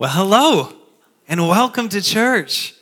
Well, hello and welcome to church.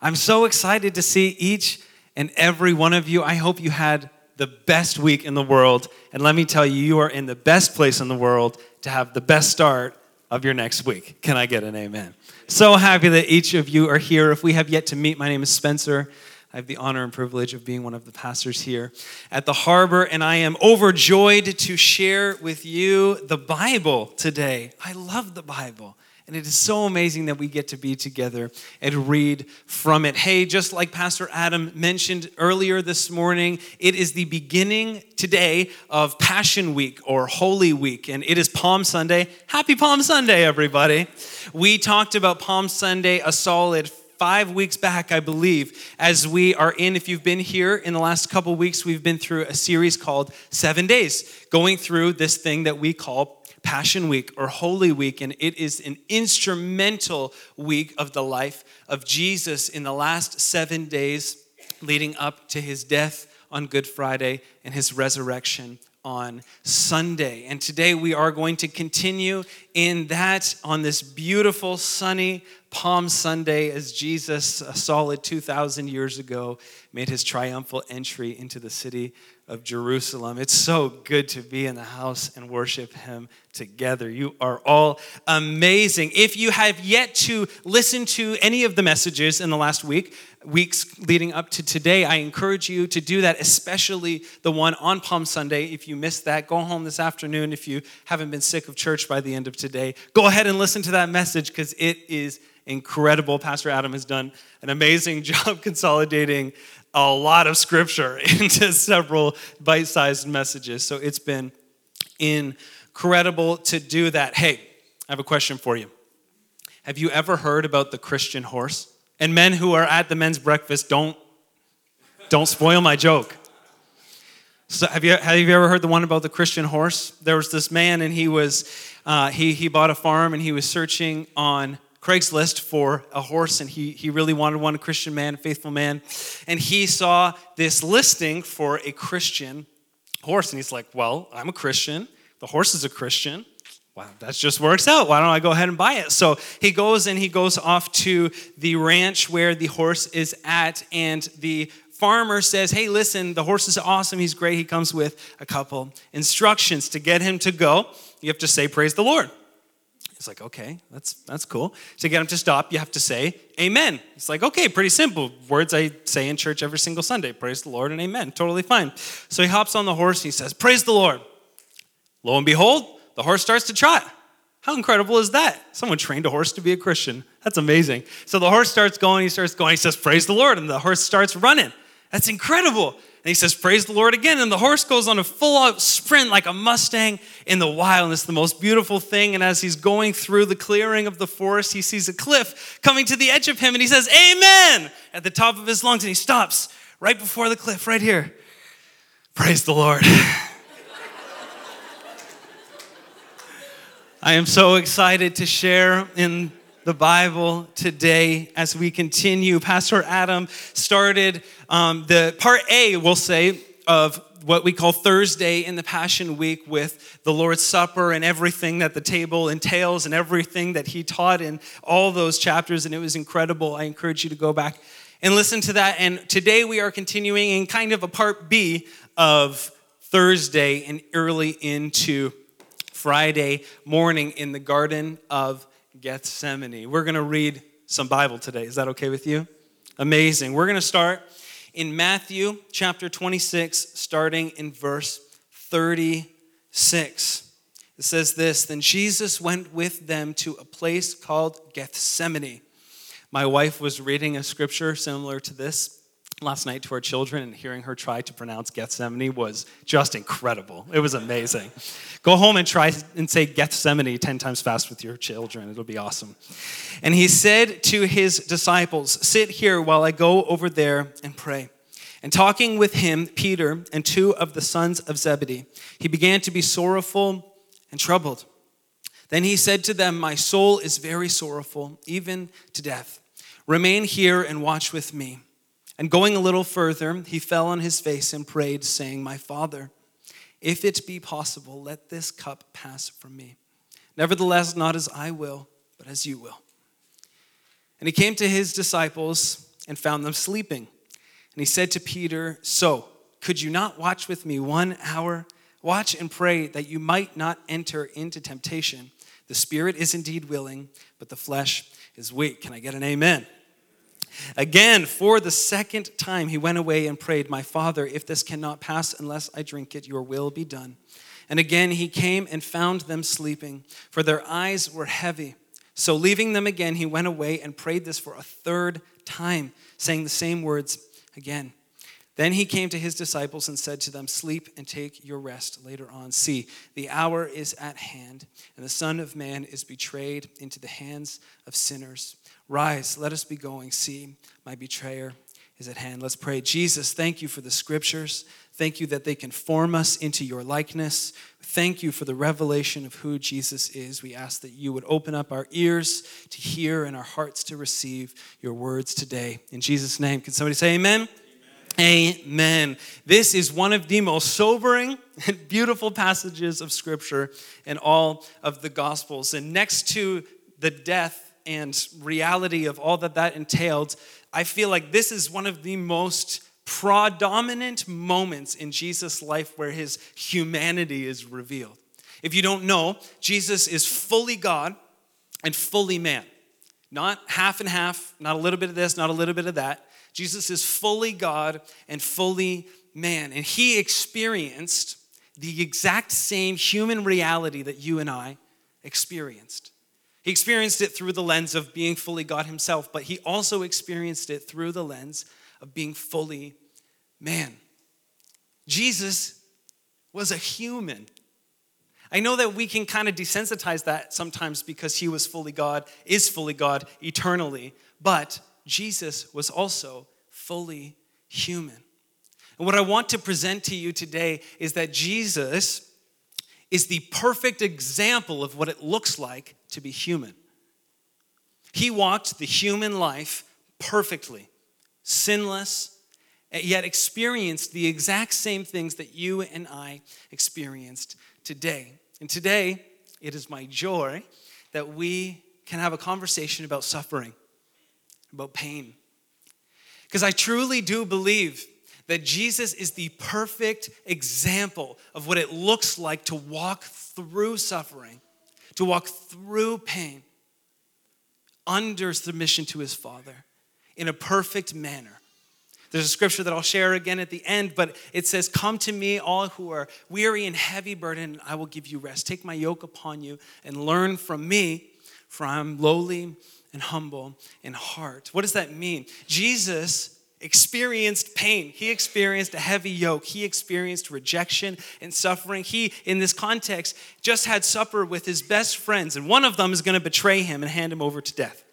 I'm so excited to see each and every one of you. I hope you had the best week in the world. And let me tell you, you are in the best place in the world to have the best start of your next week. Can I get an amen? So happy that each of you are here. If we have yet to meet, my name is Spencer. I have the honor and privilege of being one of the pastors here at the harbour, and I am overjoyed to share with you the Bible today. I love the Bible. And it is so amazing that we get to be together and read from it. Hey, just like Pastor Adam mentioned earlier this morning, it is the beginning today of Passion Week or Holy Week, and it is Palm Sunday. Happy Palm Sunday, everybody. We talked about Palm Sunday a solid five weeks back, I believe, as we are in, if you've been here in the last couple weeks, we've been through a series called Seven Days, going through this thing that we call Passion Week or Holy Week, and it is an instrumental week of the life of Jesus in the last seven days leading up to his death on Good Friday and his resurrection on Sunday. And today we are going to continue in that on this beautiful, sunny Palm Sunday as Jesus, a solid 2,000 years ago, made his triumphal entry into the city of Jerusalem. It's so good to be in the house and worship him together. You are all amazing. If you have yet to listen to any of the messages in the last week, weeks leading up to today, I encourage you to do that, especially the one on Palm Sunday. If you missed that, go home this afternoon. If you haven't been sick of church by the end of today, go ahead and listen to that message because it is incredible. Pastor Adam has done an amazing job consolidating a lot of scripture into several bite sized messages. So it's been incredible to do that. Hey, I have a question for you. Have you ever heard about the Christian horse? And men who are at the men's breakfast, don't, don't spoil my joke. So have you, have you ever heard the one about the Christian horse? There was this man, and he was uh, he, he bought a farm, and he was searching on Craigslist for a horse, and he, he really wanted one, a Christian man, a faithful man. And he saw this listing for a Christian horse, and he's like, Well, I'm a Christian. The horse is a Christian. Wow, that just works out. Why don't I go ahead and buy it? So he goes and he goes off to the ranch where the horse is at, and the farmer says, Hey, listen, the horse is awesome. He's great. He comes with a couple instructions to get him to go. You have to say, Praise the Lord. He's like, okay, that's that's cool. To get him to stop, you have to say amen. He's like, okay, pretty simple. Words I say in church every single Sunday. Praise the Lord and amen. Totally fine. So he hops on the horse and he says, Praise the Lord. Lo and behold, the horse starts to trot. How incredible is that? Someone trained a horse to be a Christian. That's amazing. So the horse starts going, he starts going, he says, Praise the Lord, and the horse starts running. That's incredible. And he says, Praise the Lord again. And the horse goes on a full out sprint like a Mustang in the wild. And it's the most beautiful thing. And as he's going through the clearing of the forest, he sees a cliff coming to the edge of him. And he says, Amen, at the top of his lungs. And he stops right before the cliff, right here. Praise the Lord. I am so excited to share in the Bible today as we continue. Pastor Adam started um, the part A, we'll say, of what we call Thursday in the Passion Week with the Lord's Supper and everything that the table entails and everything that he taught in all those chapters, and it was incredible. I encourage you to go back and listen to that. And today we are continuing in kind of a part B of Thursday and early into Friday morning in the Garden of Gethsemane. We're going to read some Bible today. Is that okay with you? Amazing. We're going to start in Matthew chapter 26, starting in verse 36. It says this Then Jesus went with them to a place called Gethsemane. My wife was reading a scripture similar to this last night to our children, and hearing her try to pronounce Gethsemane was just incredible. It was amazing. Go home and try and say Gethsemane 10 times fast with your children. It'll be awesome. And he said to his disciples, Sit here while I go over there and pray. And talking with him, Peter and two of the sons of Zebedee, he began to be sorrowful and troubled. Then he said to them, My soul is very sorrowful, even to death. Remain here and watch with me. And going a little further, he fell on his face and prayed, saying, My Father, if it be possible, let this cup pass from me. Nevertheless, not as I will, but as you will. And he came to his disciples and found them sleeping. And he said to Peter, So, could you not watch with me one hour? Watch and pray that you might not enter into temptation. The spirit is indeed willing, but the flesh is weak. Can I get an amen? Again, for the second time, he went away and prayed, My Father, if this cannot pass unless I drink it, your will be done. And again, he came and found them sleeping, for their eyes were heavy. So, leaving them again, he went away and prayed this for a third time, saying the same words again. Then he came to his disciples and said to them, Sleep and take your rest later on. See, the hour is at hand, and the Son of Man is betrayed into the hands of sinners. Rise, let us be going. See, my betrayer is at hand. Let's pray. Jesus, thank you for the scriptures. Thank you that they can form us into your likeness. Thank you for the revelation of who Jesus is. We ask that you would open up our ears to hear and our hearts to receive your words today. In Jesus' name, can somebody say amen? Amen. This is one of the most sobering and beautiful passages of Scripture in all of the Gospels. And next to the death and reality of all that that entailed, I feel like this is one of the most predominant moments in Jesus' life where his humanity is revealed. If you don't know, Jesus is fully God and fully man. Not half and half, not a little bit of this, not a little bit of that. Jesus is fully God and fully man. And he experienced the exact same human reality that you and I experienced. He experienced it through the lens of being fully God himself, but he also experienced it through the lens of being fully man. Jesus was a human. I know that we can kind of desensitize that sometimes because he was fully God, is fully God eternally, but Jesus was also fully human. And what I want to present to you today is that Jesus is the perfect example of what it looks like to be human. He walked the human life perfectly, sinless, yet experienced the exact same things that you and I experienced today. And today, it is my joy that we can have a conversation about suffering, about pain. Because I truly do believe that Jesus is the perfect example of what it looks like to walk through suffering, to walk through pain under submission to his Father in a perfect manner. There's a scripture that I'll share again at the end, but it says, Come to me, all who are weary and heavy burdened, and I will give you rest. Take my yoke upon you and learn from me, for I'm lowly and humble in heart. What does that mean? Jesus experienced pain. He experienced a heavy yoke. He experienced rejection and suffering. He, in this context, just had supper with his best friends, and one of them is going to betray him and hand him over to death.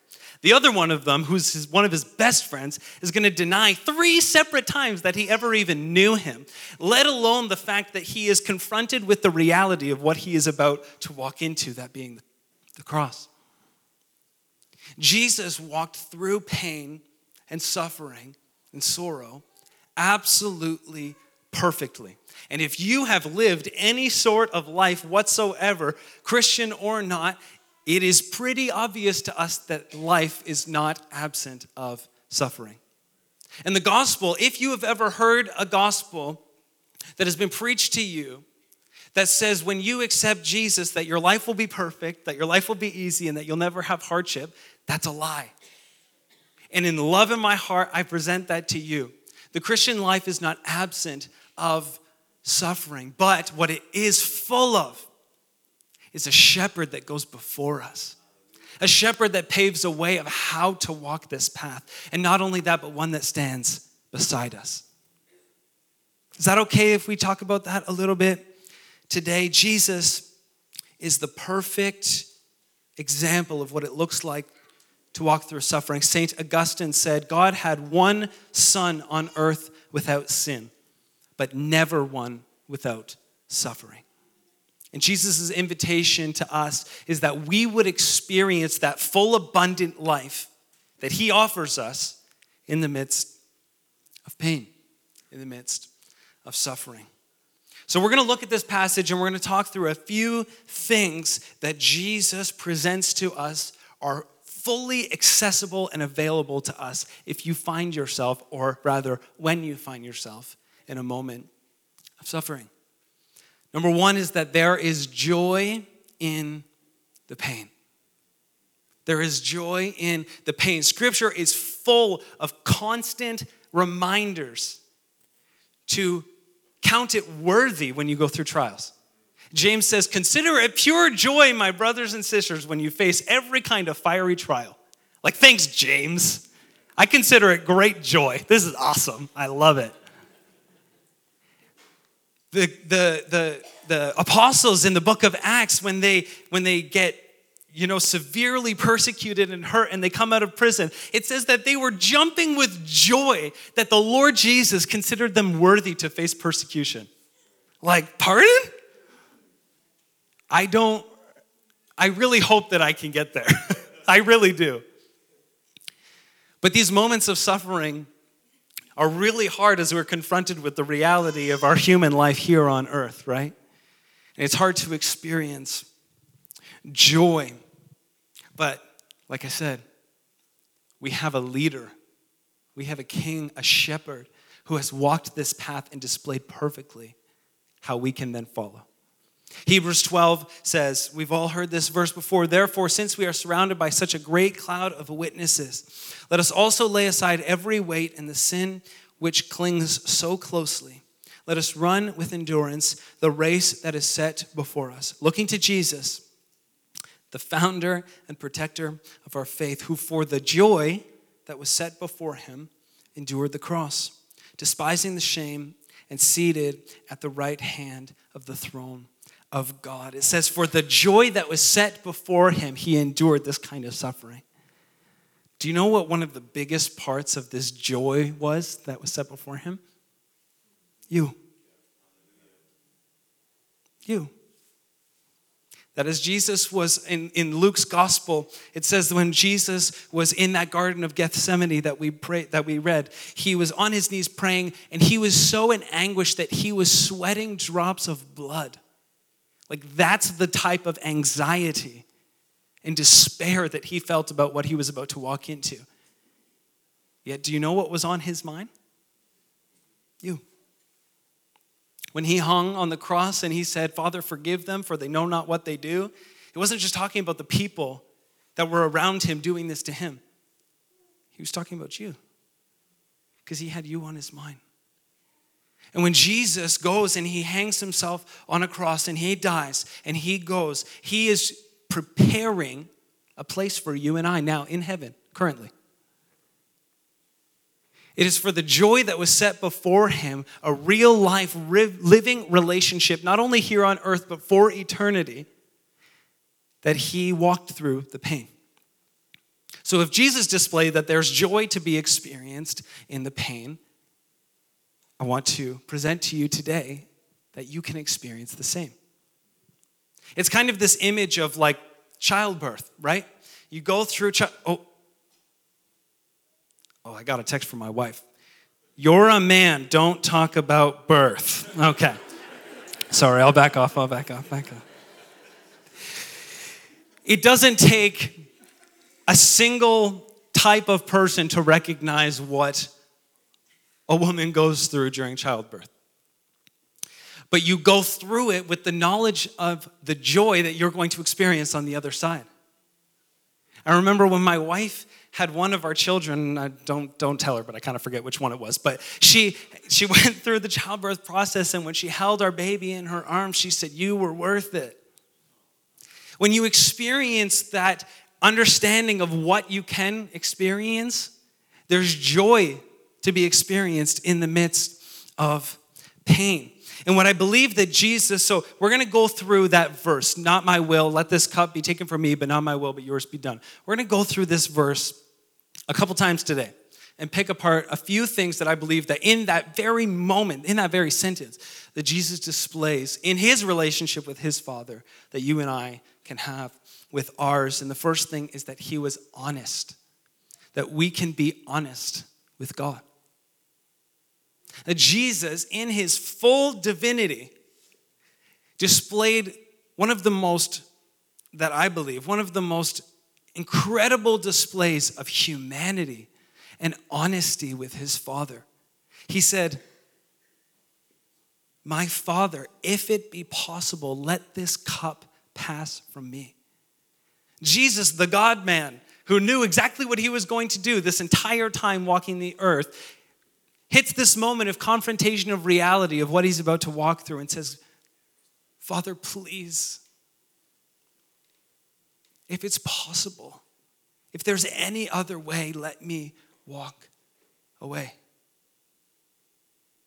The other one of them, who's his, one of his best friends, is going to deny three separate times that he ever even knew him, let alone the fact that he is confronted with the reality of what he is about to walk into, that being the cross. Jesus walked through pain and suffering and sorrow absolutely perfectly. And if you have lived any sort of life whatsoever, Christian or not, it is pretty obvious to us that life is not absent of suffering. And the gospel, if you have ever heard a gospel that has been preached to you that says when you accept Jesus that your life will be perfect, that your life will be easy and that you'll never have hardship, that's a lie. And in love in my heart, I present that to you. The Christian life is not absent of suffering, but what it is full of is a shepherd that goes before us. A shepherd that paves a way of how to walk this path. And not only that, but one that stands beside us. Is that okay if we talk about that a little bit today? Jesus is the perfect example of what it looks like to walk through suffering. St. Augustine said, God had one son on earth without sin, but never one without suffering. And Jesus' invitation to us is that we would experience that full, abundant life that he offers us in the midst of pain, in the midst of suffering. So, we're going to look at this passage and we're going to talk through a few things that Jesus presents to us are fully accessible and available to us if you find yourself, or rather, when you find yourself in a moment of suffering. Number one is that there is joy in the pain. There is joy in the pain. Scripture is full of constant reminders to count it worthy when you go through trials. James says, Consider it pure joy, my brothers and sisters, when you face every kind of fiery trial. Like, thanks, James. I consider it great joy. This is awesome. I love it. The, the, the, the apostles in the book of Acts, when they, when they get you know, severely persecuted and hurt, and they come out of prison, it says that they were jumping with joy that the Lord Jesus considered them worthy to face persecution. Like, pardon? I don't, I really hope that I can get there. I really do. But these moments of suffering are really hard as we're confronted with the reality of our human life here on earth, right? And it's hard to experience joy. But like I said, we have a leader, we have a king, a shepherd who has walked this path and displayed perfectly how we can then follow. Hebrews 12 says, We've all heard this verse before. Therefore, since we are surrounded by such a great cloud of witnesses, let us also lay aside every weight and the sin which clings so closely. Let us run with endurance the race that is set before us, looking to Jesus, the founder and protector of our faith, who for the joy that was set before him endured the cross, despising the shame, and seated at the right hand of the throne of God. It says, For the joy that was set before him, he endured this kind of suffering. Do you know what one of the biggest parts of this joy was that was set before him? You. You. That as Jesus was in, in Luke's gospel, it says when Jesus was in that Garden of Gethsemane that we pray, that we read, he was on his knees praying, and he was so in anguish that he was sweating drops of blood. Like, that's the type of anxiety and despair that he felt about what he was about to walk into. Yet, do you know what was on his mind? You. When he hung on the cross and he said, Father, forgive them, for they know not what they do, he wasn't just talking about the people that were around him doing this to him, he was talking about you because he had you on his mind. And when Jesus goes and he hangs himself on a cross and he dies and he goes, he is preparing a place for you and I now in heaven, currently. It is for the joy that was set before him, a real life, living relationship, not only here on earth, but for eternity, that he walked through the pain. So if Jesus displayed that there's joy to be experienced in the pain, I want to present to you today that you can experience the same. It's kind of this image of like childbirth, right? You go through, chi- oh, oh, I got a text from my wife. You're a man, don't talk about birth. Okay. Sorry, I'll back off, I'll back off, back off. It doesn't take a single type of person to recognize what a woman goes through during childbirth. But you go through it with the knowledge of the joy that you're going to experience on the other side. I remember when my wife had one of our children, I don't, don't tell her, but I kind of forget which one it was, but she, she went through the childbirth process, and when she held our baby in her arms, she said, You were worth it. When you experience that understanding of what you can experience, there's joy to be experienced in the midst of pain. And what I believe that Jesus, so we're going to go through that verse, not my will, let this cup be taken from me, but not my will, but yours be done. We're going to go through this verse a couple times today and pick apart a few things that I believe that in that very moment, in that very sentence, that Jesus displays in his relationship with his Father that you and I can have with ours. And the first thing is that he was honest, that we can be honest with God that Jesus, in his full divinity, displayed one of the most, that I believe, one of the most incredible displays of humanity and honesty with his Father. He said, My Father, if it be possible, let this cup pass from me. Jesus, the God man, who knew exactly what he was going to do this entire time walking the earth, hits this moment of confrontation of reality of what he's about to walk through and says, Father, please, if it's possible, if there's any other way, let me walk away.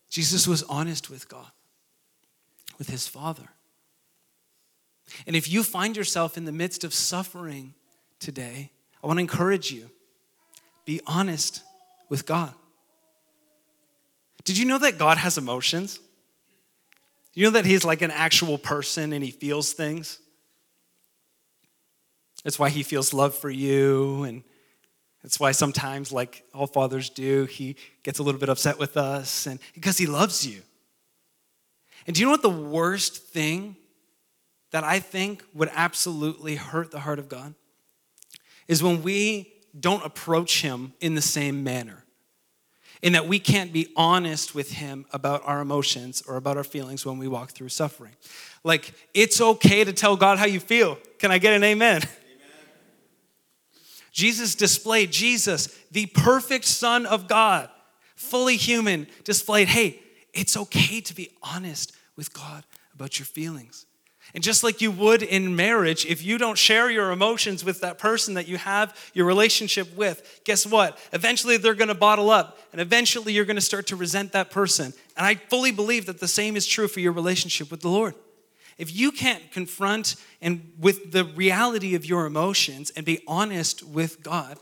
Jesus was honest with God, with his Father. And if you find yourself in the midst of suffering today, I want to encourage you be honest with God. Did you know that God has emotions? You know that He's like an actual person and He feels things? That's why He feels love for you, and that's why sometimes, like all fathers do, He gets a little bit upset with us, and because He loves you. And do you know what the worst thing that I think would absolutely hurt the heart of God is when we don't approach Him in the same manner. In that we can't be honest with Him about our emotions or about our feelings when we walk through suffering. Like, it's okay to tell God how you feel. Can I get an amen? amen. Jesus displayed, Jesus, the perfect Son of God, fully human, displayed, hey, it's okay to be honest with God about your feelings. And just like you would in marriage, if you don't share your emotions with that person that you have your relationship with, guess what? Eventually they're to bottle up, and eventually you're to start to resent that person. And I fully believe that the same is true for your relationship with the Lord. If you can't confront and with the reality of your emotions and be honest with God,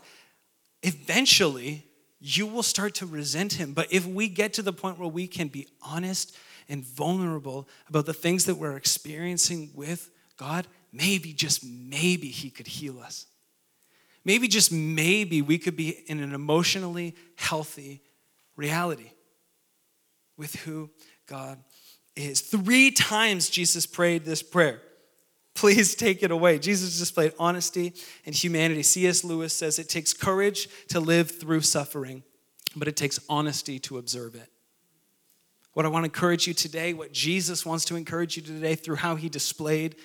eventually you will start to resent him. But if we get to the point where we can be honest and vulnerable about the things that we're experiencing with God, maybe, just maybe, He could heal us. Maybe, just maybe, we could be in an emotionally healthy reality with who God is. Three times Jesus prayed this prayer. Please take it away. Jesus displayed honesty and humanity. C.S. Lewis says it takes courage to live through suffering, but it takes honesty to observe it. What I want to encourage you today, what Jesus wants to encourage you today through how he displayed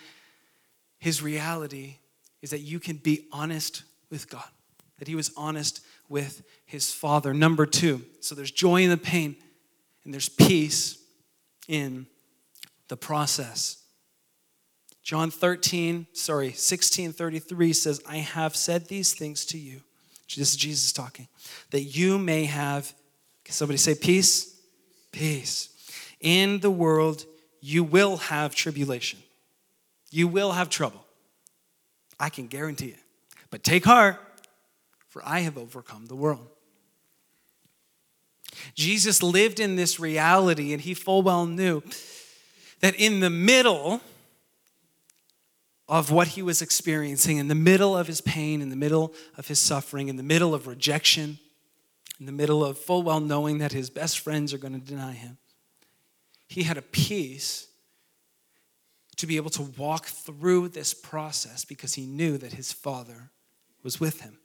his reality, is that you can be honest with God, that he was honest with his Father. Number two, so there's joy in the pain, and there's peace in the process. John 13, sorry, 16 33 says, I have said these things to you. This is Jesus talking, that you may have, can somebody say peace? Peace. In the world, you will have tribulation. You will have trouble. I can guarantee it. But take heart, for I have overcome the world. Jesus lived in this reality, and he full well knew that in the middle of what he was experiencing, in the middle of his pain, in the middle of his suffering, in the middle of rejection, in the middle of full well knowing that his best friends are going to deny him, he had a peace to be able to walk through this process because he knew that his father was with him.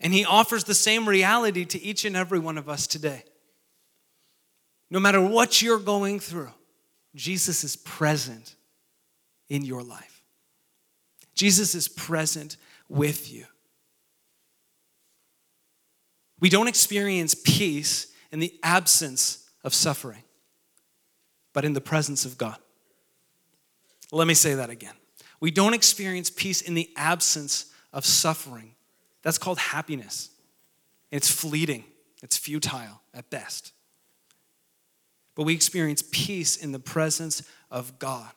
And he offers the same reality to each and every one of us today. No matter what you're going through, Jesus is present in your life. Jesus is present with you. We don't experience peace in the absence of suffering, but in the presence of God. Let me say that again. We don't experience peace in the absence of suffering. That's called happiness. It's fleeting, it's futile at best. But we experience peace in the presence of God,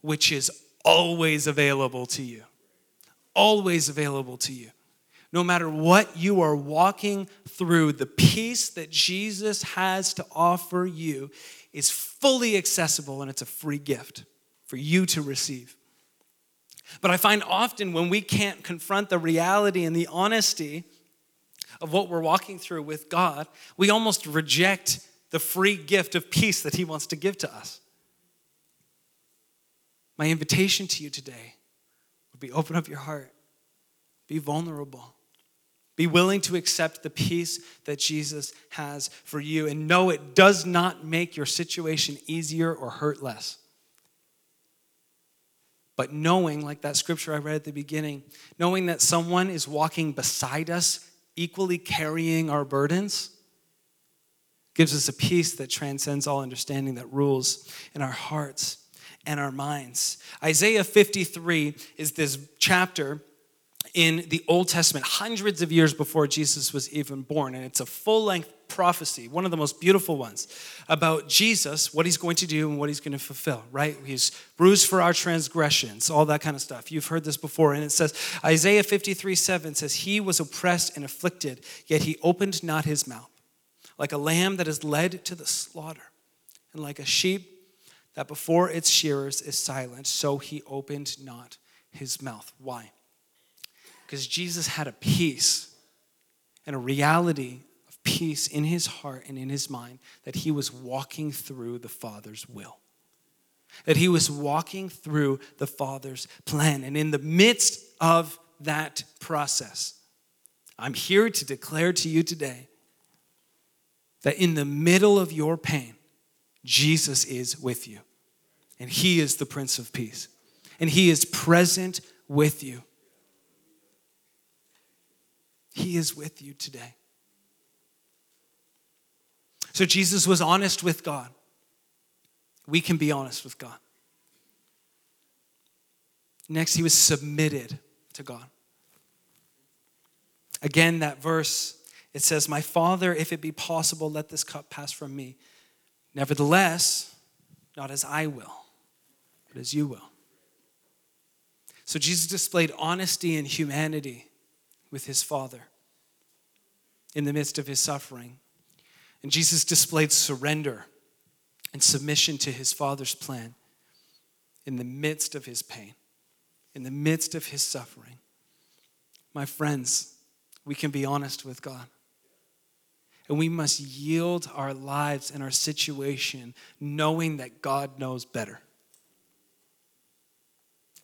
which is always available to you. Always available to you no matter what you are walking through, the peace that Jesus has to offer you is fully accessible and it's a free gift for you to receive. But I find often when we can't confront the reality and the honesty of what we're walking through with God, we almost reject the free gift of peace that He wants to give to us. My invitation to you today would Be open up your heart. Be vulnerable. Be willing to accept the peace that Jesus has for you and know it does not make your situation easier or hurt less. But knowing, like that scripture I read at the beginning, knowing that someone is walking beside us, equally carrying our burdens, gives us a peace that transcends all understanding, that rules in our hearts and our minds. Isaiah 53 is this chapter in the Old Testament, hundreds of years before Jesus was even born. And it's a full length prophecy, one of the most beautiful ones, about Jesus, what he's going to do and what he's going to fulfill, right? He's bruised for our transgressions, all that kind of stuff. You've heard this before. And it says, Isaiah 53 7 says, He was oppressed and afflicted, yet he opened not his mouth. Like a lamb that is led to the slaughter, and like a sheep that before its shearers is silent, so he opened not his mouth. Why? Because Jesus had a peace and a reality of peace in his heart and in his mind that he was walking through the Father's will. That he was walking through the Father's plan. And in the midst of that process, I'm here to declare to you today that in the middle of your pain, Jesus is with you. And he is the Prince of Peace. And he is present with you. He is with you today. So Jesus was honest with God. We can be honest with God. Next, he was submitted to God. Again, that verse, it says, My Father, if it be possible, let this cup pass from me. Nevertheless, not as I will, but as you will. So Jesus displayed honesty and humanity with his Father in the midst of his suffering. And Jesus displayed surrender and submission to his Father's plan in the midst of his pain, in the midst of his suffering. My friends, we can be honest with God. And we must yield our lives and our situation knowing that God knows better.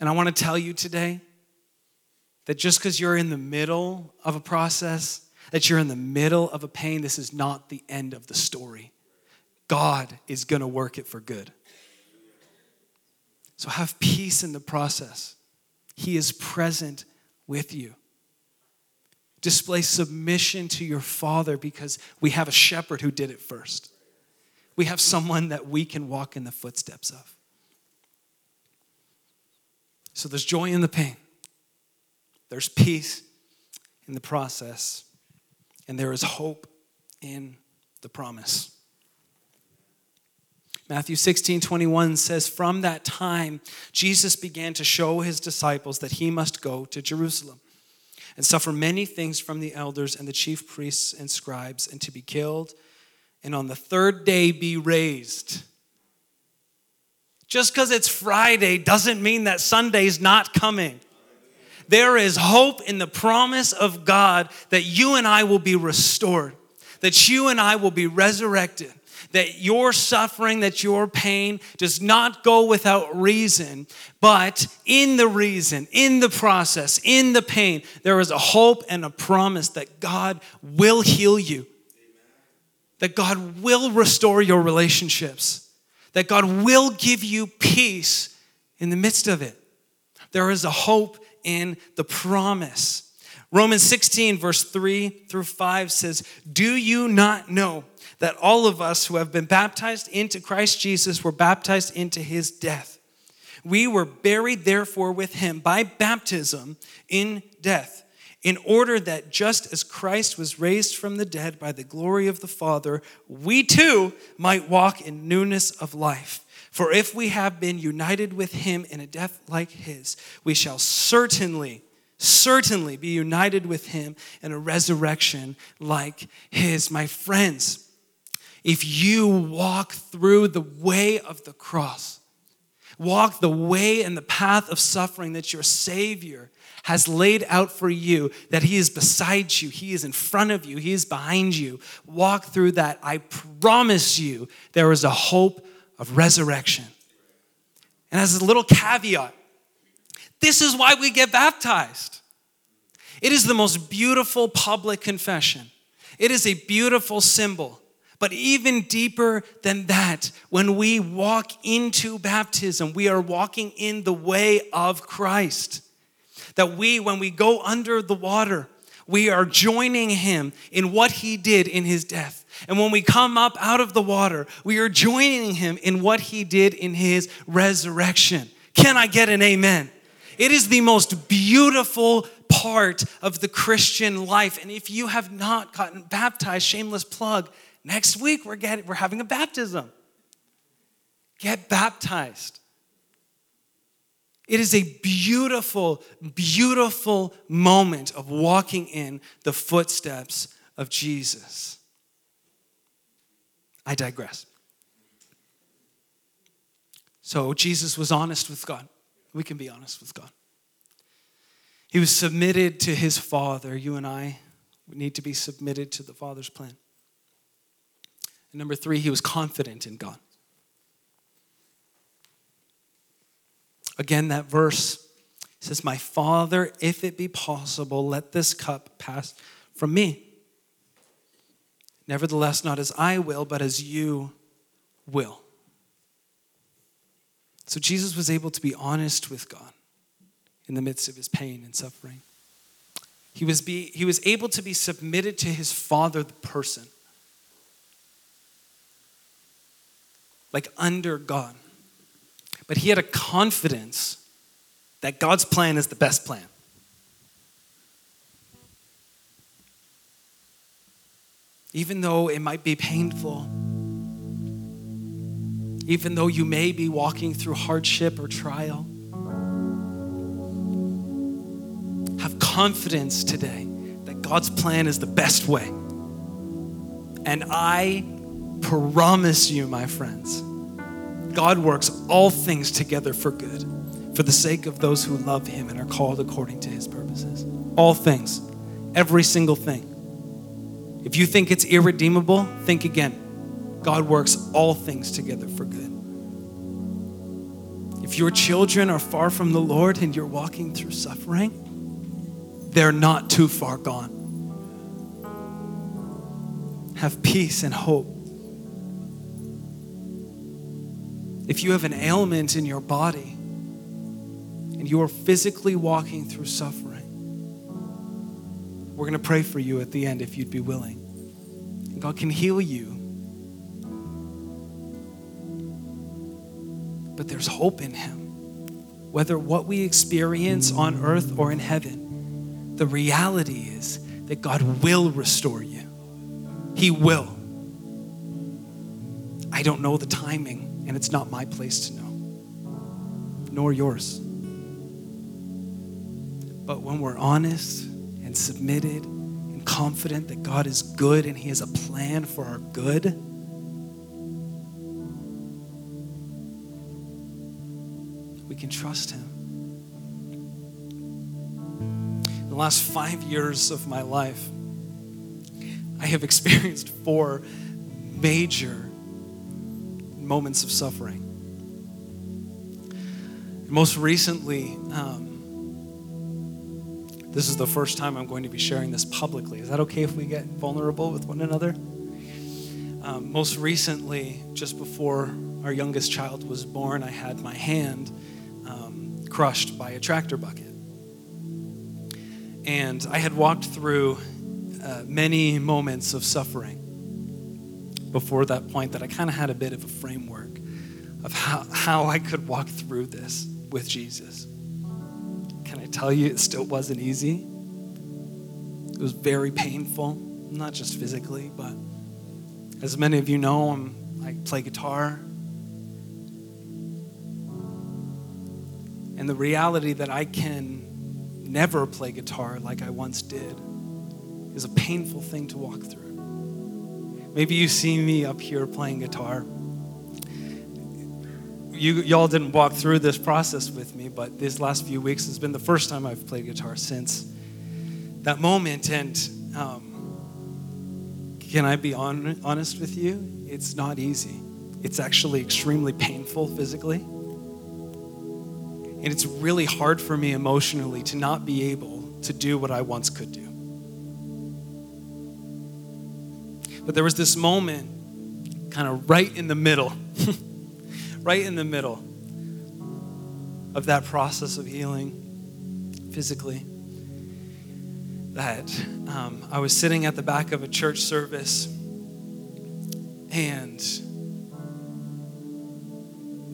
And I want to tell you today that just because you're in the middle of a process, that you're in the middle of a pain, this is not the end of the story. God is going to work it for good. So have peace in the process. He is present with you. Display submission to your Father because we have a shepherd who did it first. We have someone that we can walk in the footsteps of. So there's joy in the pain. There's peace in the process, and there is hope in the promise. Matthew 16, 21 says, From that time, Jesus began to show his disciples that he must go to Jerusalem and suffer many things from the elders and the chief priests and scribes, and to be killed, and on the third day be raised. Just because it's Friday doesn't mean that Sunday's not coming. There is hope in the promise of God that you and I will be restored, that you and I will be resurrected, that your suffering, that your pain does not go without reason, but in the reason, in the process, in the pain, there is a hope and a promise that God will heal you, that God will restore your relationships, that God will give you peace in the midst of it. There is a hope in the promise. Romans 16, verse 3 through 5 says, Do you not know that all of us who have been baptized into Christ Jesus were baptized into his death? We were buried, therefore, with him by baptism in death, in order that just as Christ was raised from the dead by the glory of the Father, we too might walk in newness of life. For if we have been united with him in a death like his, we shall certainly, certainly be united with him in a resurrection like his. My friends, if you walk through the way of the cross, walk the way and the path of suffering that your Savior has laid out for you, that He is beside you, He is in front of you, He is behind you. Walk through that. I promise you, there is a hope of resurrection. And as a little caveat, This is why we get baptized. It is the most beautiful public confession. It is a beautiful symbol. But even deeper than that, when we walk into baptism, we are walking in the way of Christ. That we, when we go under the water, we are joining him in what he did in his death. And when we come up out of the water, we are joining him in what he did in his resurrection. Can I get an amen? It is the most beautiful part of the Christian life. And if you have not gotten baptized, shameless plug, next week we're, getting, we're having a baptism. Get baptized. It is a beautiful, beautiful moment of walking in the footsteps of Jesus. I digress. So Jesus was honest with God. We can be honest with God. He was submitted to his Father. You and I need to be submitted to the Father's plan. And number three, he was confident in God. Again, that verse says, My Father, if it be possible, let this cup pass from me. Nevertheless, not as I will, but as you will. So Jesus was able to be honest with God in the midst of his pain and suffering. He was, be, he was able to be submitted to his Father, the person, like under God. But he had a confidence that God's plan is the best plan. Even though it might be painful, even though you may be walking through hardship or trial, have confidence today that God's plan is the best way. And I promise you, my friends, God works all things together for good for the sake of those who love him and are called according to his purposes. All things, every single thing. If you think it's irredeemable, think again. God works all things together for good. If your children are far from the Lord and you're walking through suffering, they're not too far gone. Have peace and hope If you have an ailment in your body and you are physically walking through suffering, we're going to pray for you at the end if you'd be willing. God can heal you. But there's hope in Him. Whether what we experience on earth or in heaven, the reality is that God will restore you. He will. I don't know the timing and it's not my place to know, nor yours. But when we're honest and submitted and confident that God is good and He has a plan for our good, we can trust Him. In the last five years of my life, I have experienced four major moments of suffering. Most recently, um, this is the first time I'm going to be sharing this publicly. Is that okay if we get vulnerable with one another? Um, most recently, just before our youngest child was born, I had my hand um, crushed by a tractor bucket. And I had walked through uh, many moments of suffering before that point that I kind of had a bit of a framework of how, how I could walk through this with Jesus. I tell you, it still wasn't easy? It was very painful, not just physically, but as many of you know, I'm, I play guitar. And the reality that I can never play guitar like I once did is a painful thing to walk through. Maybe you see me up here playing guitar. You, y'all didn't walk through this process with me, but these last few weeks has been the first time I've played guitar since that moment. And um, can I be on, honest with you? It's not easy. It's actually extremely painful physically. And it's really hard for me emotionally to not be able to do what I once could do. But there was this moment, kind of right in the middle, right in the middle of that process of healing physically, that um, I was sitting at the back of a church service and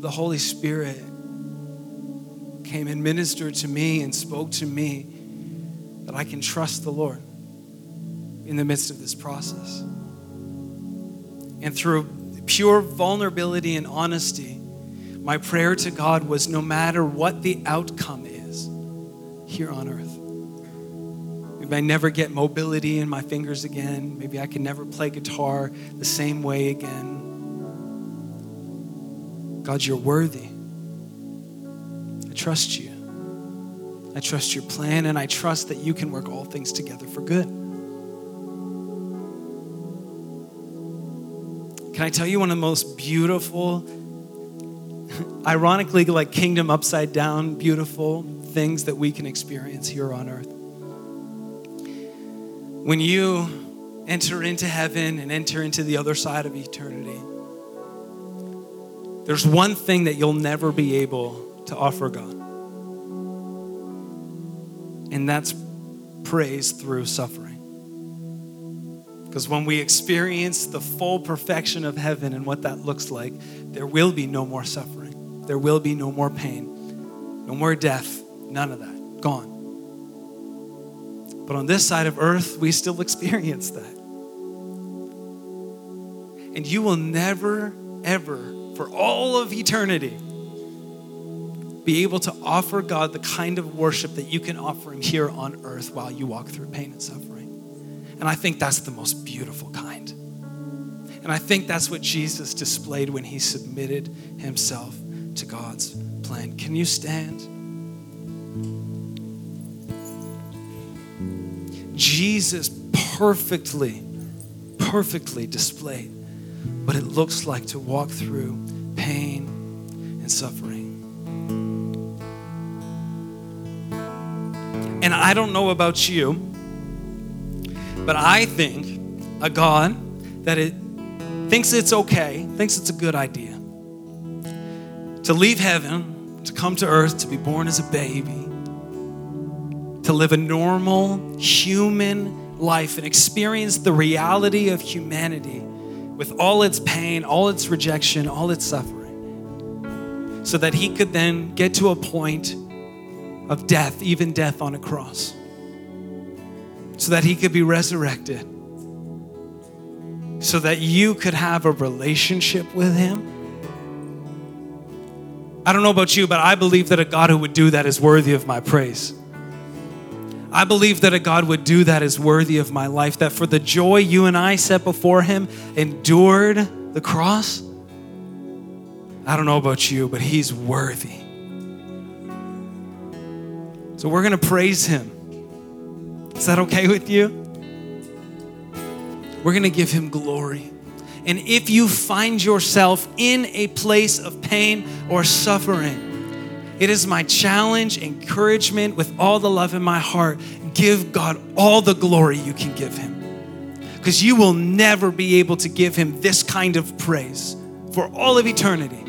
the Holy Spirit came and ministered to me and spoke to me that I can trust the Lord in the midst of this process. And through pure vulnerability and honesty, my prayer to God was no matter what the outcome is here on earth. Maybe I never get mobility in my fingers again. Maybe I can never play guitar the same way again. God, you're worthy. I trust you. I trust your plan, and I trust that you can work all things together for good. Can I tell you one of the most beautiful, ironically, like kingdom upside down, beautiful things that we can experience here on earth? When you enter into heaven and enter into the other side of eternity, there's one thing that you'll never be able to offer God and that's praise through suffering. Because when we experience the full perfection of heaven and what that looks like, there will be no more suffering. There will be no more pain, no more death, none of that. Gone. But on this side of earth, we still experience that. And you will never, ever, for all of eternity, be able to offer God the kind of worship that you can offer Him here on earth while you walk through pain and suffering. And I think that's the most beautiful kind. And I think that's what Jesus displayed when He submitted Himself to God's plan. Can you stand? Jesus perfectly, perfectly displayed what it looks like to walk through pain and suffering. And I don't know about you, but I think a God that it thinks it's okay, thinks it's a good idea to leave heaven, to come to earth, to be born as a baby, to live a normal human life and experience the reality of humanity with all its pain, all its rejection, all its suffering, so that he could then get to a point of death, even death on a cross, so that he could be resurrected, so that you could have a relationship with him. I don't know about you, but I believe that a God who would do that is worthy of my praise. I believe that a God would do that is worthy of my life, that for the joy you and I set before him, endured the cross. I don't know about you, but he's worthy. So we're going to praise him. Is that okay with you? We're going to give him glory. And if you find yourself in a place of pain or suffering, it is my challenge, encouragement with all the love in my heart. Give God all the glory you can give him. Because you will never be able to give him this kind of praise for all of eternity.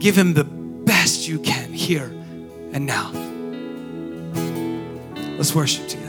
Give him the best you can here and now. Let's worship together.